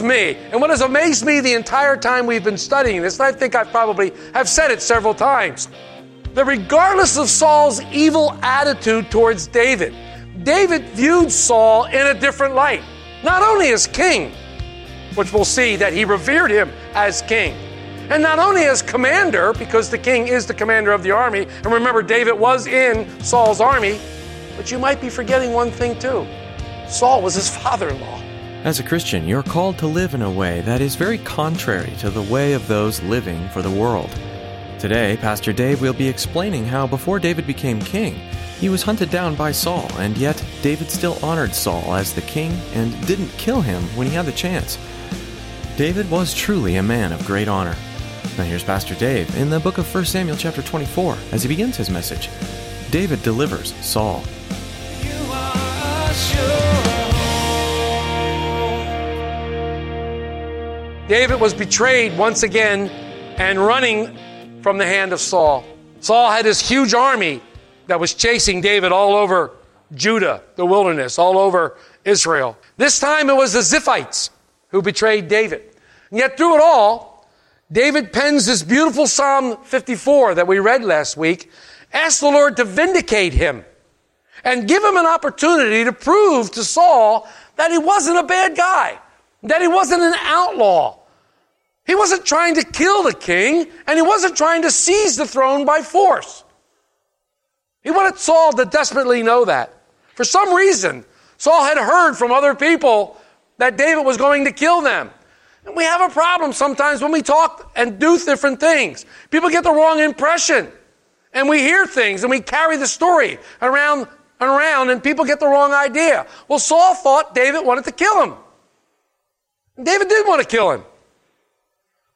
Amazes me, and what has amazed me the entire time we've been studying this, and I think I probably have said it several times, that regardless of Saul's evil attitude towards David, David viewed Saul in a different light. Not only as king, which we'll see that he revered him as king, and not only as commander, because the king is the commander of the army, and remember, David was in Saul's army, but you might be forgetting one thing too. Saul was his father in law. As a Christian, you're called to live in a way that is very contrary to the way of those living for the world. Today, Pastor Dave will be explaining how before David became king, he was hunted down by Saul, and yet David still honored Saul as the king and didn't kill him when he had the chance. David was truly a man of great honor. Now here's Pastor Dave in the book of 1 Samuel chapter 24 as he begins his message. David delivers Saul. David was betrayed once again and running from the hand of Saul. Saul had this huge army that was chasing David all over Judah, the wilderness, all over Israel. This time it was the Ziphites who betrayed David. And yet through it all, David pens this beautiful Psalm 54 that we read last week, asks the Lord to vindicate him and give him an opportunity to prove to Saul that he wasn't a bad guy, that he wasn't an outlaw. He wasn't trying to kill the king, and he wasn't trying to seize the throne by force. He wanted Saul to desperately know that. For some reason, Saul had heard from other people that David was going to kill them. And we have a problem sometimes when we talk and do different things. People get the wrong impression. And we hear things and we carry the story around and around and people get the wrong idea. Well, Saul thought David wanted to kill him. David did want to kill him.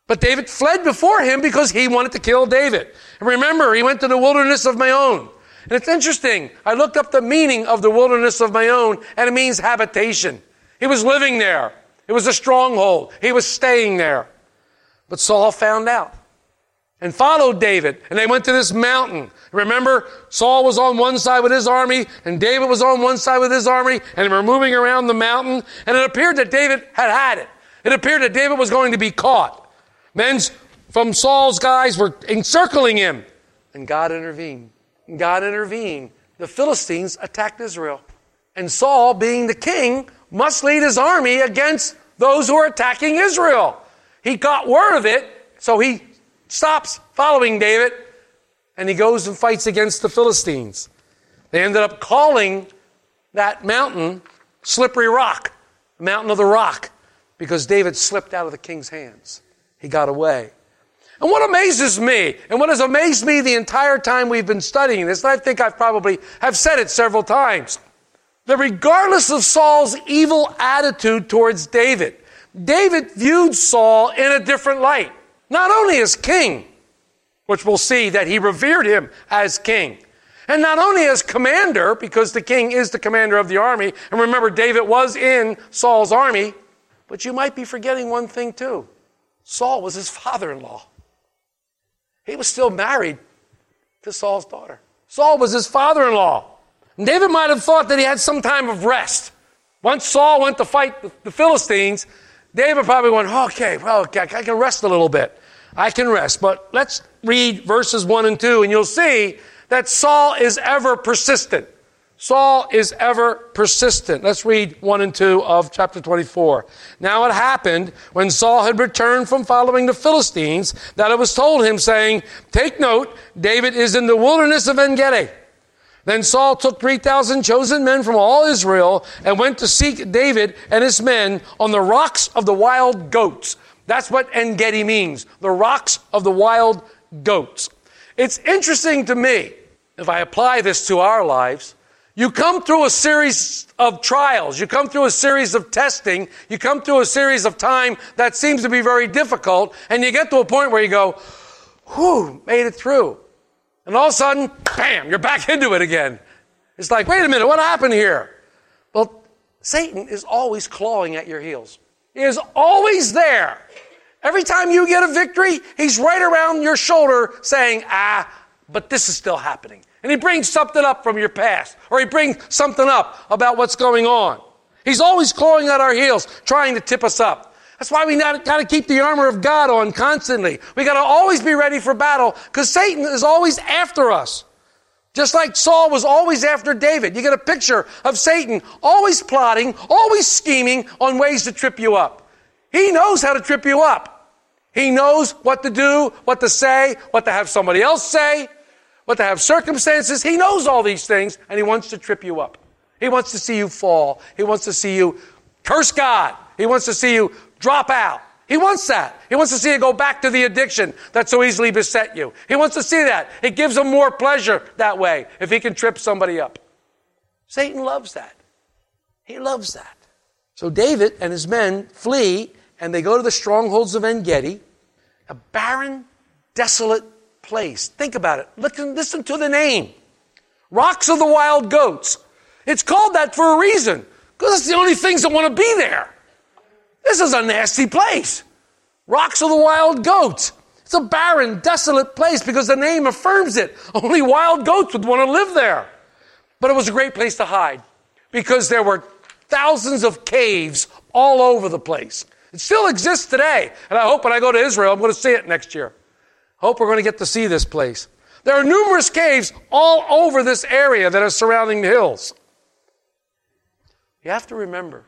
But David fled before him because he wanted to kill David. And remember, he went to the wilderness of Maon. And it's interesting. I looked up the meaning of the wilderness of Maon, and it means habitation. He was living there. It was a stronghold. He was staying there. But Saul found out and followed David. And they went to this mountain. Remember, Saul was on one side with his army, and David was on one side with his army, and they were moving around the mountain. And it appeared that David had had it. It appeared that David was going to be caught. Men from Saul's guys were encircling him. And God intervened. God intervened. The Philistines attacked Israel. And Saul, being the king, must lead his army against those who are attacking Israel. He got word of it, so he stops following David and he goes and fights against the Philistines. They ended up calling that mountain Slippery Rock, mountain of the rock, because David slipped out of the king's hands. He got away. And what amazes me, and what has amazed me the entire time we've been studying this, and I think I probably have said it several times, that regardless of Saul's evil attitude towards David, David viewed Saul in a different light. Not only as king, which we'll see that he revered him as king, and not only as commander, because the king is the commander of the army, and remember, David was in Saul's army, but you might be forgetting one thing too. Saul was his father in law. He was still married to Saul's daughter. Saul was his father in law. David might have thought that he had some time of rest. Once Saul went to fight the Philistines, David probably went, okay, well, I can rest a little bit. I can rest. But let's read verses 1 and 2, and you'll see that Saul is ever persistent. Saul is ever persistent. Let's read 1 and 2 of chapter 24. Now it happened when Saul had returned from following the Philistines that it was told him, saying, Take note, David is in the wilderness of En Gedi. Then Saul took 3,000 chosen men from all Israel and went to seek David and his men on the rocks of the wild goats. That's what En Gedi means, the rocks of the wild goats. It's interesting to me if I apply this to our lives, you come through a series of trials. You come through a series of testing. You come through a series of time that seems to be very difficult. And you get to a point where you go, whew, made it through. And all of a sudden, bam, you're back into it again. It's like, wait a minute, what happened here? Well, Satan is always clawing at your heels. He is always there. Every time you get a victory, he's right around your shoulder saying, ah, but this is still happening. And he brings something up from your past, or he brings something up about what's going on. He's always clawing at our heels, trying to tip us up. That's why we got to keep the armor of God on constantly. We got to always be ready for battle because Satan is always after us. Just like Saul was always after David. You get a picture of Satan always plotting, always scheming on ways to trip you up. He knows how to trip you up. He knows what to do, what to say, what to have somebody else say, what to have circumstances. He knows all these things and he wants to trip you up. He wants to see you fall. He wants to see you curse God. He wants to see you drop out. He wants that. He wants to see you go back to the addiction that so easily beset you. He wants to see that. It gives him more pleasure that way if he can trip somebody up. Satan loves that. He loves that. So David and his men flee and they go to the strongholds of En Gedi, a barren, desolate place. Think about it. Listen, listen to the name. Rocks of the wild goats. It's called that for a reason, because it's the only things that want to be there. This is a nasty place. Rocks of the wild goats. It's a barren, desolate place because the name affirms it. Only wild goats would want to live there. But it was a great place to hide because there were thousands of caves all over the place. It still exists today. And I hope when I go to Israel, I'm going to see it next year. Hope we're going to get to see this place. There are numerous caves all over this area that are surrounding the hills. You have to remember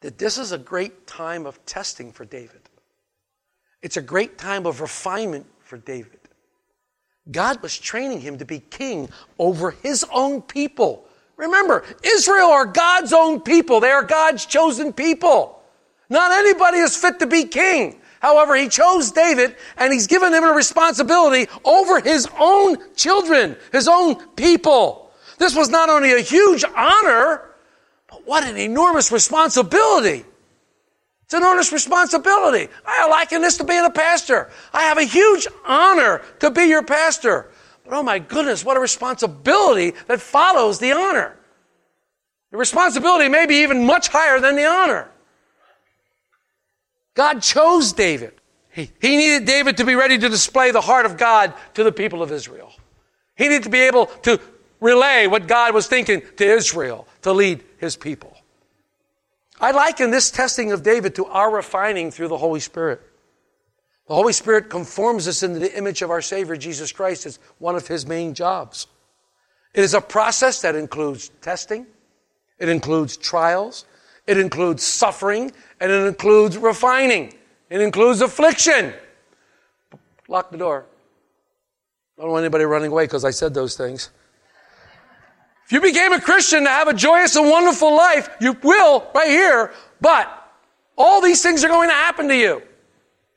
that this is a great time of testing for David. It's a great time of refinement for David. God was training him to be king over his own people. Remember, Israel are God's own people. They are God's chosen people. Not anybody is fit to be king. However, he chose David and he's given him a responsibility over his own children, his own people. This was not only a huge honor, but what an enormous responsibility. It's an enormous responsibility. I liken this to being a pastor. I have a huge honor to be your pastor. But oh my goodness, what a responsibility that follows the honor. The responsibility may be even much higher than the honor. God chose David. He, he needed David to be ready to display the heart of God to the people of Israel. He needed to be able to relay what God was thinking to Israel to lead his people. I liken this testing of David to our refining through the Holy Spirit. The Holy Spirit conforms us into the image of our Savior Jesus Christ as one of his main jobs. It is a process that includes testing, it includes trials, it includes suffering, and it includes refining. It includes affliction. Lock the door. I don't want anybody running away because I said those things. If you became a Christian to have a joyous and wonderful life, you will right here, but all these things are going to happen to you.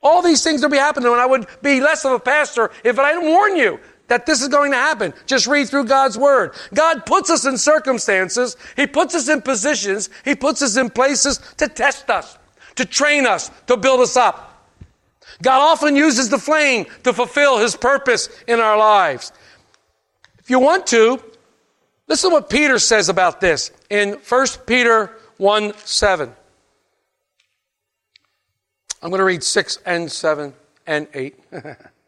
All these things will be happening, and I would be less of a pastor if I didn't warn you that this is going to happen. Just read through God's Word. God puts us in circumstances, He puts us in positions, He puts us in places to test us, to train us, to build us up. God often uses the flame to fulfill His purpose in our lives. If you want to, listen to what Peter says about this in 1 Peter 1 7. I'm going to read 6 and 7 and 8.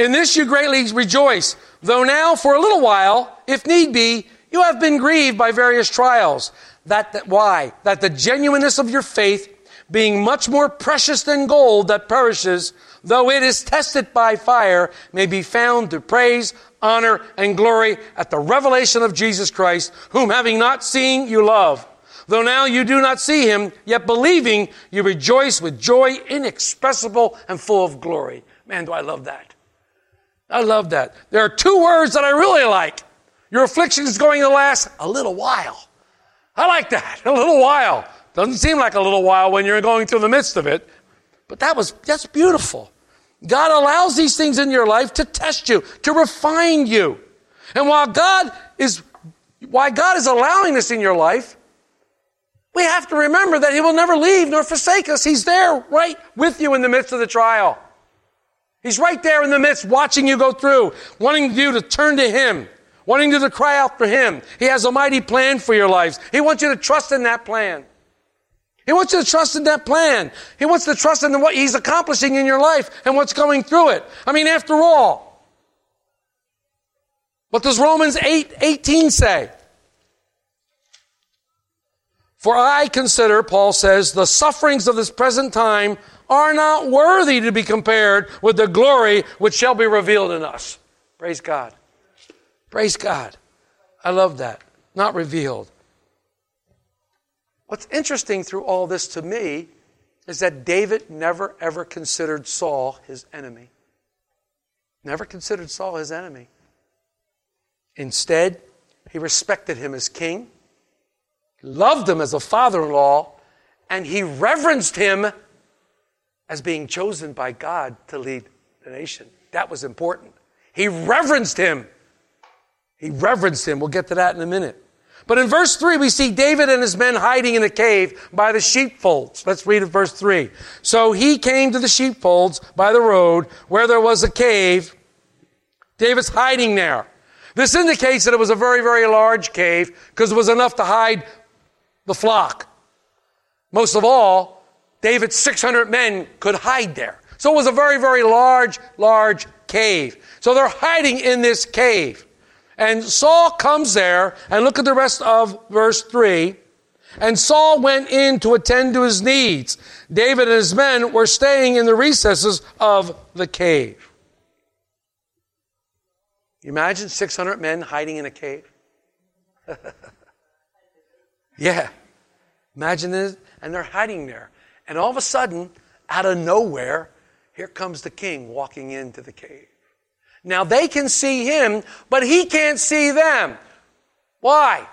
In this you greatly rejoice, though now for a little while, if need be, you have been grieved by various trials. That, that why? That the genuineness of your faith, being much more precious than gold that perishes, though it is tested by fire, may be found to praise, honor, and glory at the revelation of Jesus Christ, whom having not seen you love. Though now you do not see him, yet believing you rejoice with joy inexpressible and full of glory. Man, do I love that. I love that. There are two words that I really like. Your affliction is going to last a little while. I like that. A little while. Doesn't seem like a little while when you're going through the midst of it, but that was that's beautiful. God allows these things in your life to test you, to refine you. And while God is, why God is allowing this in your life, we have to remember that He will never leave nor forsake us. He's there right with you in the midst of the trial. He's right there in the midst, watching you go through, wanting you to turn to Him, wanting you to cry out for Him. He has a mighty plan for your lives. He wants you to trust in that plan. He wants you to trust in that plan. He wants to trust in what He's accomplishing in your life and what's going through it. I mean, after all, what does Romans 8, 18 say? For I consider, Paul says, the sufferings of this present time are not worthy to be compared with the glory which shall be revealed in us. Praise God. Praise God. I love that. Not revealed. What's interesting through all this to me is that David never ever considered Saul his enemy. Never considered Saul his enemy. Instead, he respected him as king, loved him as a father in law, and he reverenced him as being chosen by God to lead the nation. That was important. He reverenced him. He reverenced him. We'll get to that in a minute. But in verse 3, we see David and his men hiding in a cave by the sheepfolds. Let's read it, verse 3. So he came to the sheepfolds by the road where there was a cave. David's hiding there. This indicates that it was a very, very large cave because it was enough to hide the flock. Most of all, David's 600 men could hide there. So it was a very, very large, large cave. So they're hiding in this cave. And Saul comes there, and look at the rest of verse 3. And Saul went in to attend to his needs. David and his men were staying in the recesses of the cave. Imagine 600 men hiding in a cave? yeah. Imagine this. And they're hiding there. And all of a sudden, out of nowhere, here comes the king walking into the cave. Now they can see him, but he can't see them. Why?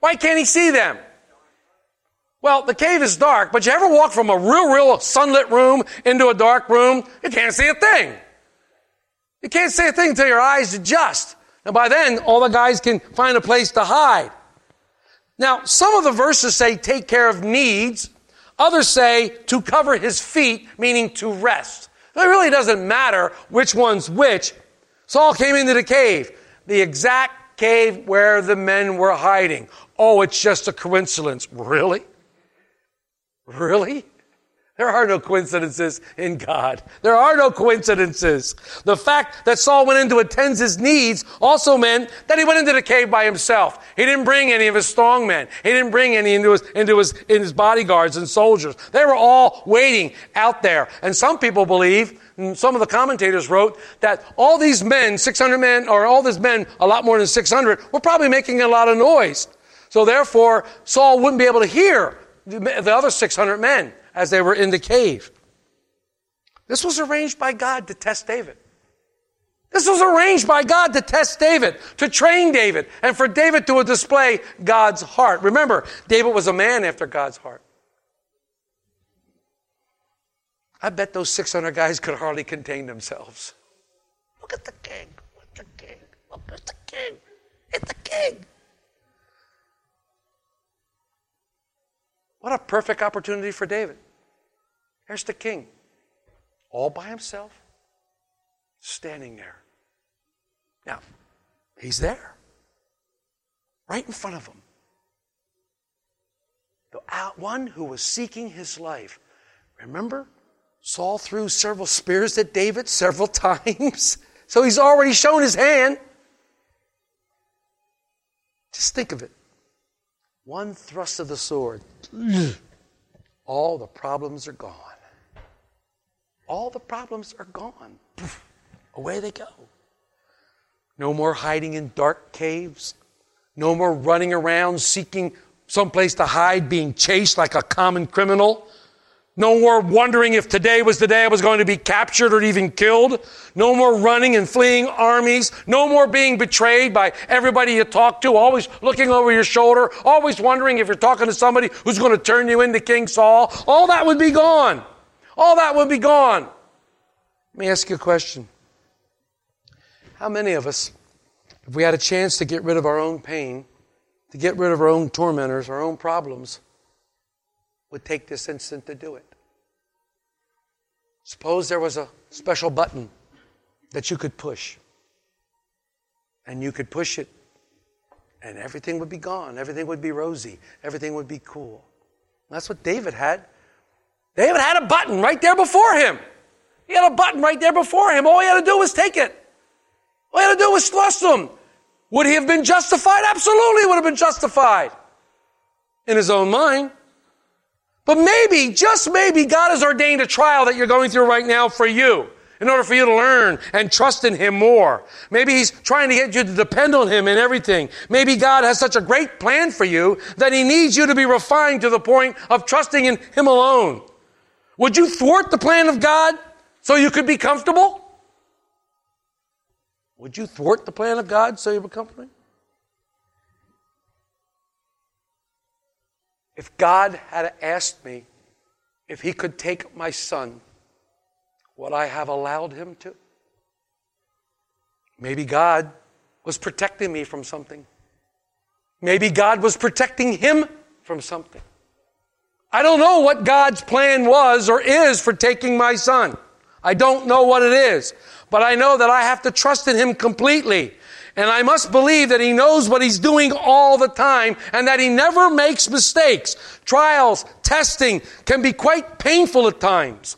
Why can't he see them? Well, the cave is dark, but you ever walk from a real, real sunlit room into a dark room? You can't see a thing. You can't see a thing until your eyes adjust. And by then, all the guys can find a place to hide. Now, some of the verses say take care of needs. Others say to cover his feet, meaning to rest. It really doesn't matter which one's which. Saul came into the cave, the exact cave where the men were hiding. Oh, it's just a coincidence. Really? Really? There are no coincidences in God. There are no coincidences. The fact that Saul went in to attend his needs also meant that he went into the cave by himself. He didn't bring any of his strong men. He didn't bring any into his, into his, in his bodyguards and soldiers. They were all waiting out there. And some people believe, and some of the commentators wrote, that all these men, 600 men, or all these men, a lot more than 600, were probably making a lot of noise. So therefore, Saul wouldn't be able to hear the other 600 men as they were in the cave. This was arranged by God to test David. This was arranged by God to test David, to train David, and for David to display God's heart. Remember, David was a man after God's heart. I bet those 600 guys could hardly contain themselves. Look at the king. Look at the king. Look at the king. It's the king. What a perfect opportunity for David. Here's the king, all by himself, standing there. Now, he's there, right in front of him. The one who was seeking his life. Remember, Saul threw several spears at David several times. So he's already shown his hand. Just think of it. One thrust of the sword, all the problems are gone. All the problems are gone. Away they go. No more hiding in dark caves. No more running around seeking someplace to hide, being chased like a common criminal. No more wondering if today was the day I was going to be captured or even killed. No more running and fleeing armies. No more being betrayed by everybody you talk to, always looking over your shoulder, always wondering if you're talking to somebody who's going to turn you into King Saul. All that would be gone. All that would be gone. Let me ask you a question. How many of us, if we had a chance to get rid of our own pain, to get rid of our own tormentors, our own problems, would take this instant to do it? Suppose there was a special button that you could push, and you could push it, and everything would be gone. Everything would be rosy. Everything would be cool. That's what David had. David had a button right there before him. He had a button right there before him. All he had to do was take it. All he had to do was thrust him. Would he have been justified? Absolutely would have been justified in his own mind. But maybe, just maybe, God has ordained a trial that you're going through right now for you in order for you to learn and trust in Him more. Maybe He's trying to get you to depend on Him in everything. Maybe God has such a great plan for you that He needs you to be refined to the point of trusting in Him alone. Would you thwart the plan of God so you could be comfortable? Would you thwart the plan of God so you become comfortable? If God had asked me if He could take my son, would I have allowed Him to? Maybe God was protecting me from something. Maybe God was protecting him from something. I don't know what God's plan was or is for taking my son. I don't know what it is. But I know that I have to trust in him completely. And I must believe that he knows what he's doing all the time and that he never makes mistakes. Trials, testing can be quite painful at times.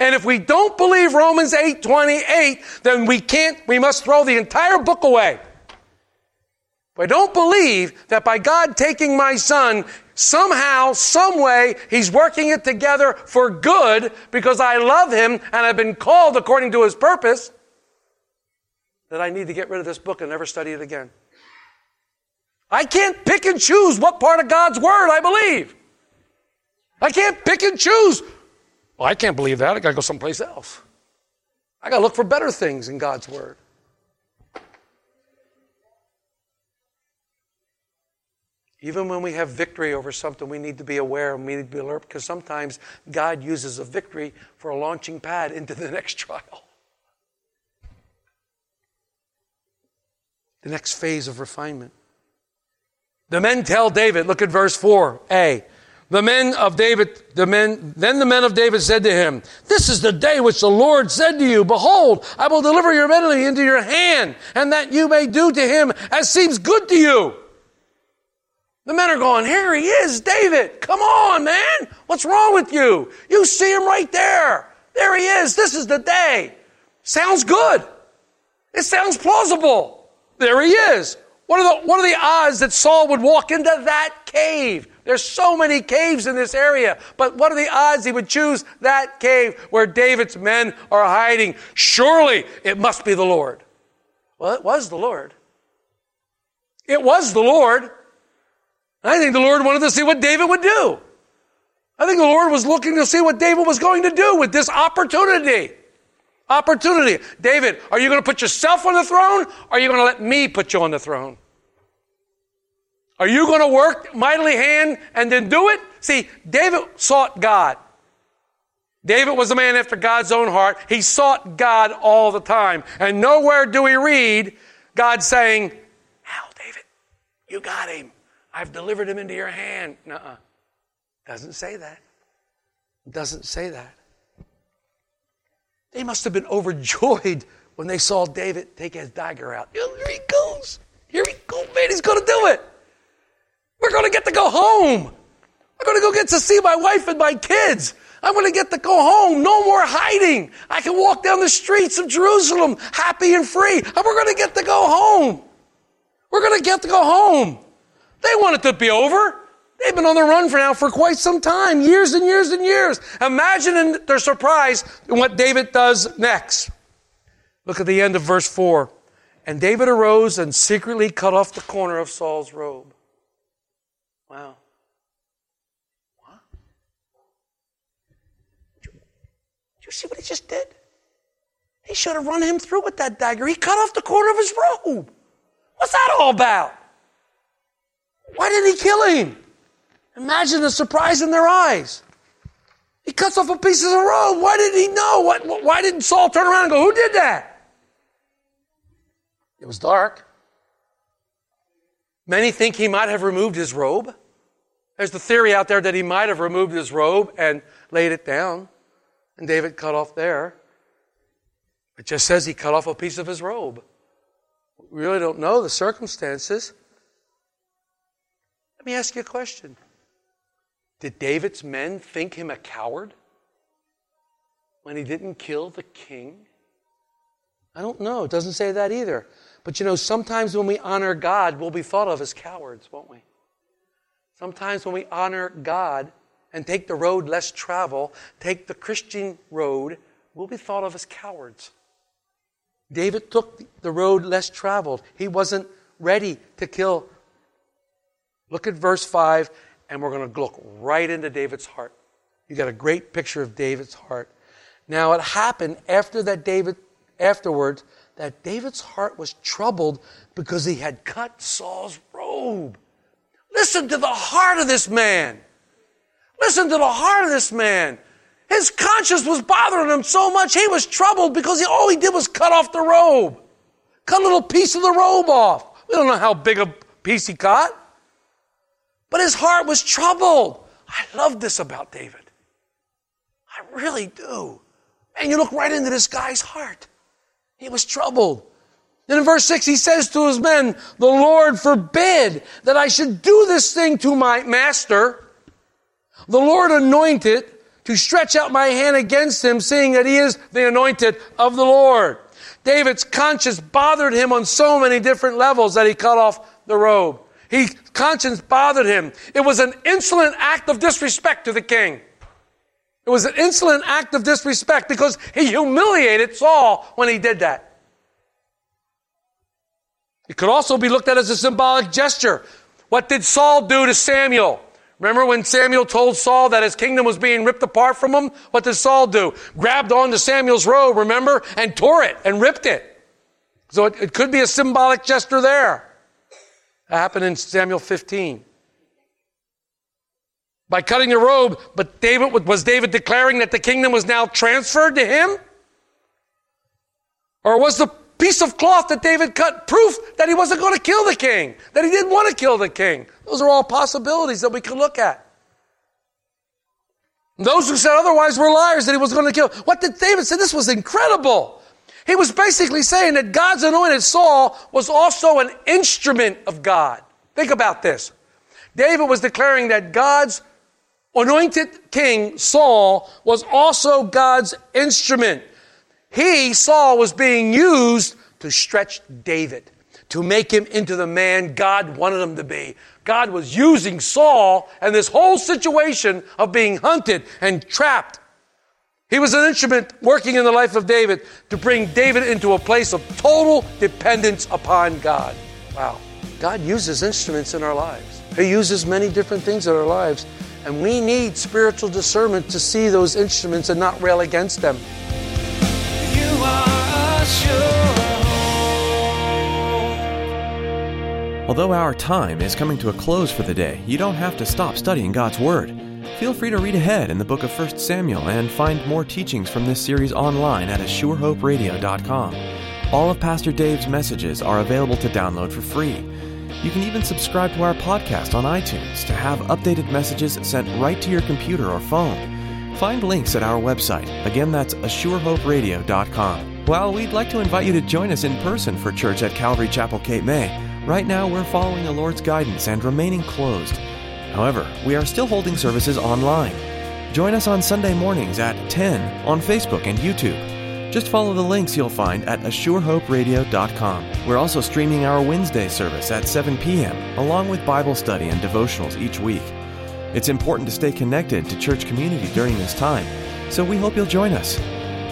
And if we don't believe Romans 8:28, then we can't we must throw the entire book away. If I don't believe that by God taking my son, somehow, some way, he's working it together for good because I love him and I've been called according to his purpose, that I need to get rid of this book and never study it again. I can't pick and choose what part of God's word I believe. I can't pick and choose. Well, I can't believe that. I got to go someplace else. I got to look for better things in God's word. Even when we have victory over something, we need to be aware and we need to be alert because sometimes God uses a victory for a launching pad into the next trial. The next phase of refinement. The men tell David, look at verse 4a. The men of David, the men, then the men of David said to him, This is the day which the Lord said to you, Behold, I will deliver your enemy into your hand, and that you may do to him as seems good to you. The men are going, Here he is, David. Come on, man. What's wrong with you? You see him right there. There he is. This is the day. Sounds good. It sounds plausible. There he is. What are the, what are the odds that Saul would walk into that cave? There's so many caves in this area, but what are the odds he would choose that cave where David's men are hiding? Surely it must be the Lord. Well, it was the Lord. It was the Lord. I think the Lord wanted to see what David would do. I think the Lord was looking to see what David was going to do with this opportunity. Opportunity. David, are you going to put yourself on the throne or are you going to let me put you on the throne? Are you going to work mightily hand and then do it? See, David sought God. David was a man after God's own heart. He sought God all the time. And nowhere do we read God saying, Now, David, you got him. I've delivered him into your hand. Nuh-uh. Doesn't say that. Doesn't say that. They must have been overjoyed when they saw David take his dagger out. Here he goes. Here he goes, man. He's going to do it. We're going to get to go home. I'm going to go get to see my wife and my kids. I'm going to get to go home. No more hiding. I can walk down the streets of Jerusalem happy and free. And we're going to get to go home. We're going to get to go home. They want it to be over. They've been on the run for now for quite some time, years and years and years. Imagine their surprise in what David does next. Look at the end of verse 4. And David arose and secretly cut off the corner of Saul's robe. Wow. What? Did you see what he just did? He should have run him through with that dagger. He cut off the corner of his robe. What's that all about? Why didn't he kill him? Imagine the surprise in their eyes. He cuts off a piece of the robe. Why did he know? What, why didn't Saul turn around and go, Who did that? It was dark. Many think he might have removed his robe. There's the theory out there that he might have removed his robe and laid it down, and David cut off there. It just says he cut off a piece of his robe. We really don't know the circumstances. Let me ask you a question. Did David's men think him a coward when he didn't kill the king? I don't know. It doesn't say that either. But you know, sometimes when we honor God, we'll be thought of as cowards, won't we? Sometimes when we honor God and take the road less traveled, take the Christian road, we'll be thought of as cowards. David took the road less traveled. He wasn't ready to kill. Look at verse 5, and we're going to look right into David's heart. You got a great picture of David's heart. Now, it happened after that David, afterwards, that David's heart was troubled because he had cut Saul's robe. Listen to the heart of this man. Listen to the heart of this man. His conscience was bothering him so much he was troubled because he, all he did was cut off the robe. Cut a little piece of the robe off. We don't know how big a piece he cut. But his heart was troubled. I love this about David. I really do. And you look right into this guy's heart. He was troubled. Then in verse 6, he says to his men, The Lord forbid that I should do this thing to my master. The Lord anointed to stretch out my hand against him, seeing that he is the anointed of the Lord. David's conscience bothered him on so many different levels that he cut off the robe. He conscience bothered him. It was an insolent act of disrespect to the king. It was an insolent act of disrespect because he humiliated Saul when he did that. It could also be looked at as a symbolic gesture. What did Saul do to Samuel? Remember when Samuel told Saul that his kingdom was being ripped apart from him? What did Saul do? Grabbed onto Samuel's robe, remember, and tore it and ripped it. So it, it could be a symbolic gesture there. Happened in Samuel 15. By cutting the robe, but David was David declaring that the kingdom was now transferred to him? Or was the piece of cloth that David cut proof that he wasn't going to kill the king, that he didn't want to kill the king? Those are all possibilities that we could look at. Those who said otherwise were liars that he was going to kill. What did David say? This was incredible. He was basically saying that God's anointed Saul was also an instrument of God. Think about this. David was declaring that God's anointed king, Saul, was also God's instrument. He, Saul, was being used to stretch David, to make him into the man God wanted him to be. God was using Saul and this whole situation of being hunted and trapped. He was an instrument working in the life of David to bring David into a place of total dependence upon God. Wow. God uses instruments in our lives. He uses many different things in our lives. And we need spiritual discernment to see those instruments and not rail against them. You are assured. Although our time is coming to a close for the day, you don't have to stop studying God's Word. Feel free to read ahead in the book of 1 Samuel and find more teachings from this series online at ASureHopeRadio.com. All of Pastor Dave's messages are available to download for free. You can even subscribe to our podcast on iTunes to have updated messages sent right to your computer or phone. Find links at our website. Again, that's ASureHopeRadio.com. While we'd like to invite you to join us in person for church at Calvary Chapel Cape May, right now we're following the Lord's guidance and remaining closed. However, we are still holding services online. Join us on Sunday mornings at 10 on Facebook and YouTube. Just follow the links you'll find at ASureHopeRadio.com. We're also streaming our Wednesday service at 7 p.m., along with Bible study and devotionals each week. It's important to stay connected to church community during this time, so we hope you'll join us.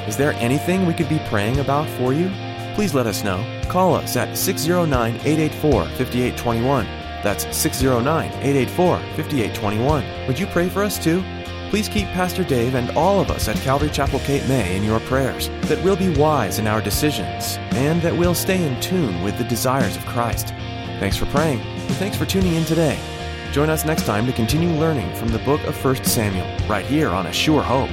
Is there anything we could be praying about for you? Please let us know. Call us at 609 884 5821. That's 609 884 5821. Would you pray for us too? Please keep Pastor Dave and all of us at Calvary Chapel Cape May in your prayers, that we'll be wise in our decisions, and that we'll stay in tune with the desires of Christ. Thanks for praying, and thanks for tuning in today. Join us next time to continue learning from the book of 1 Samuel, right here on A Sure Hope.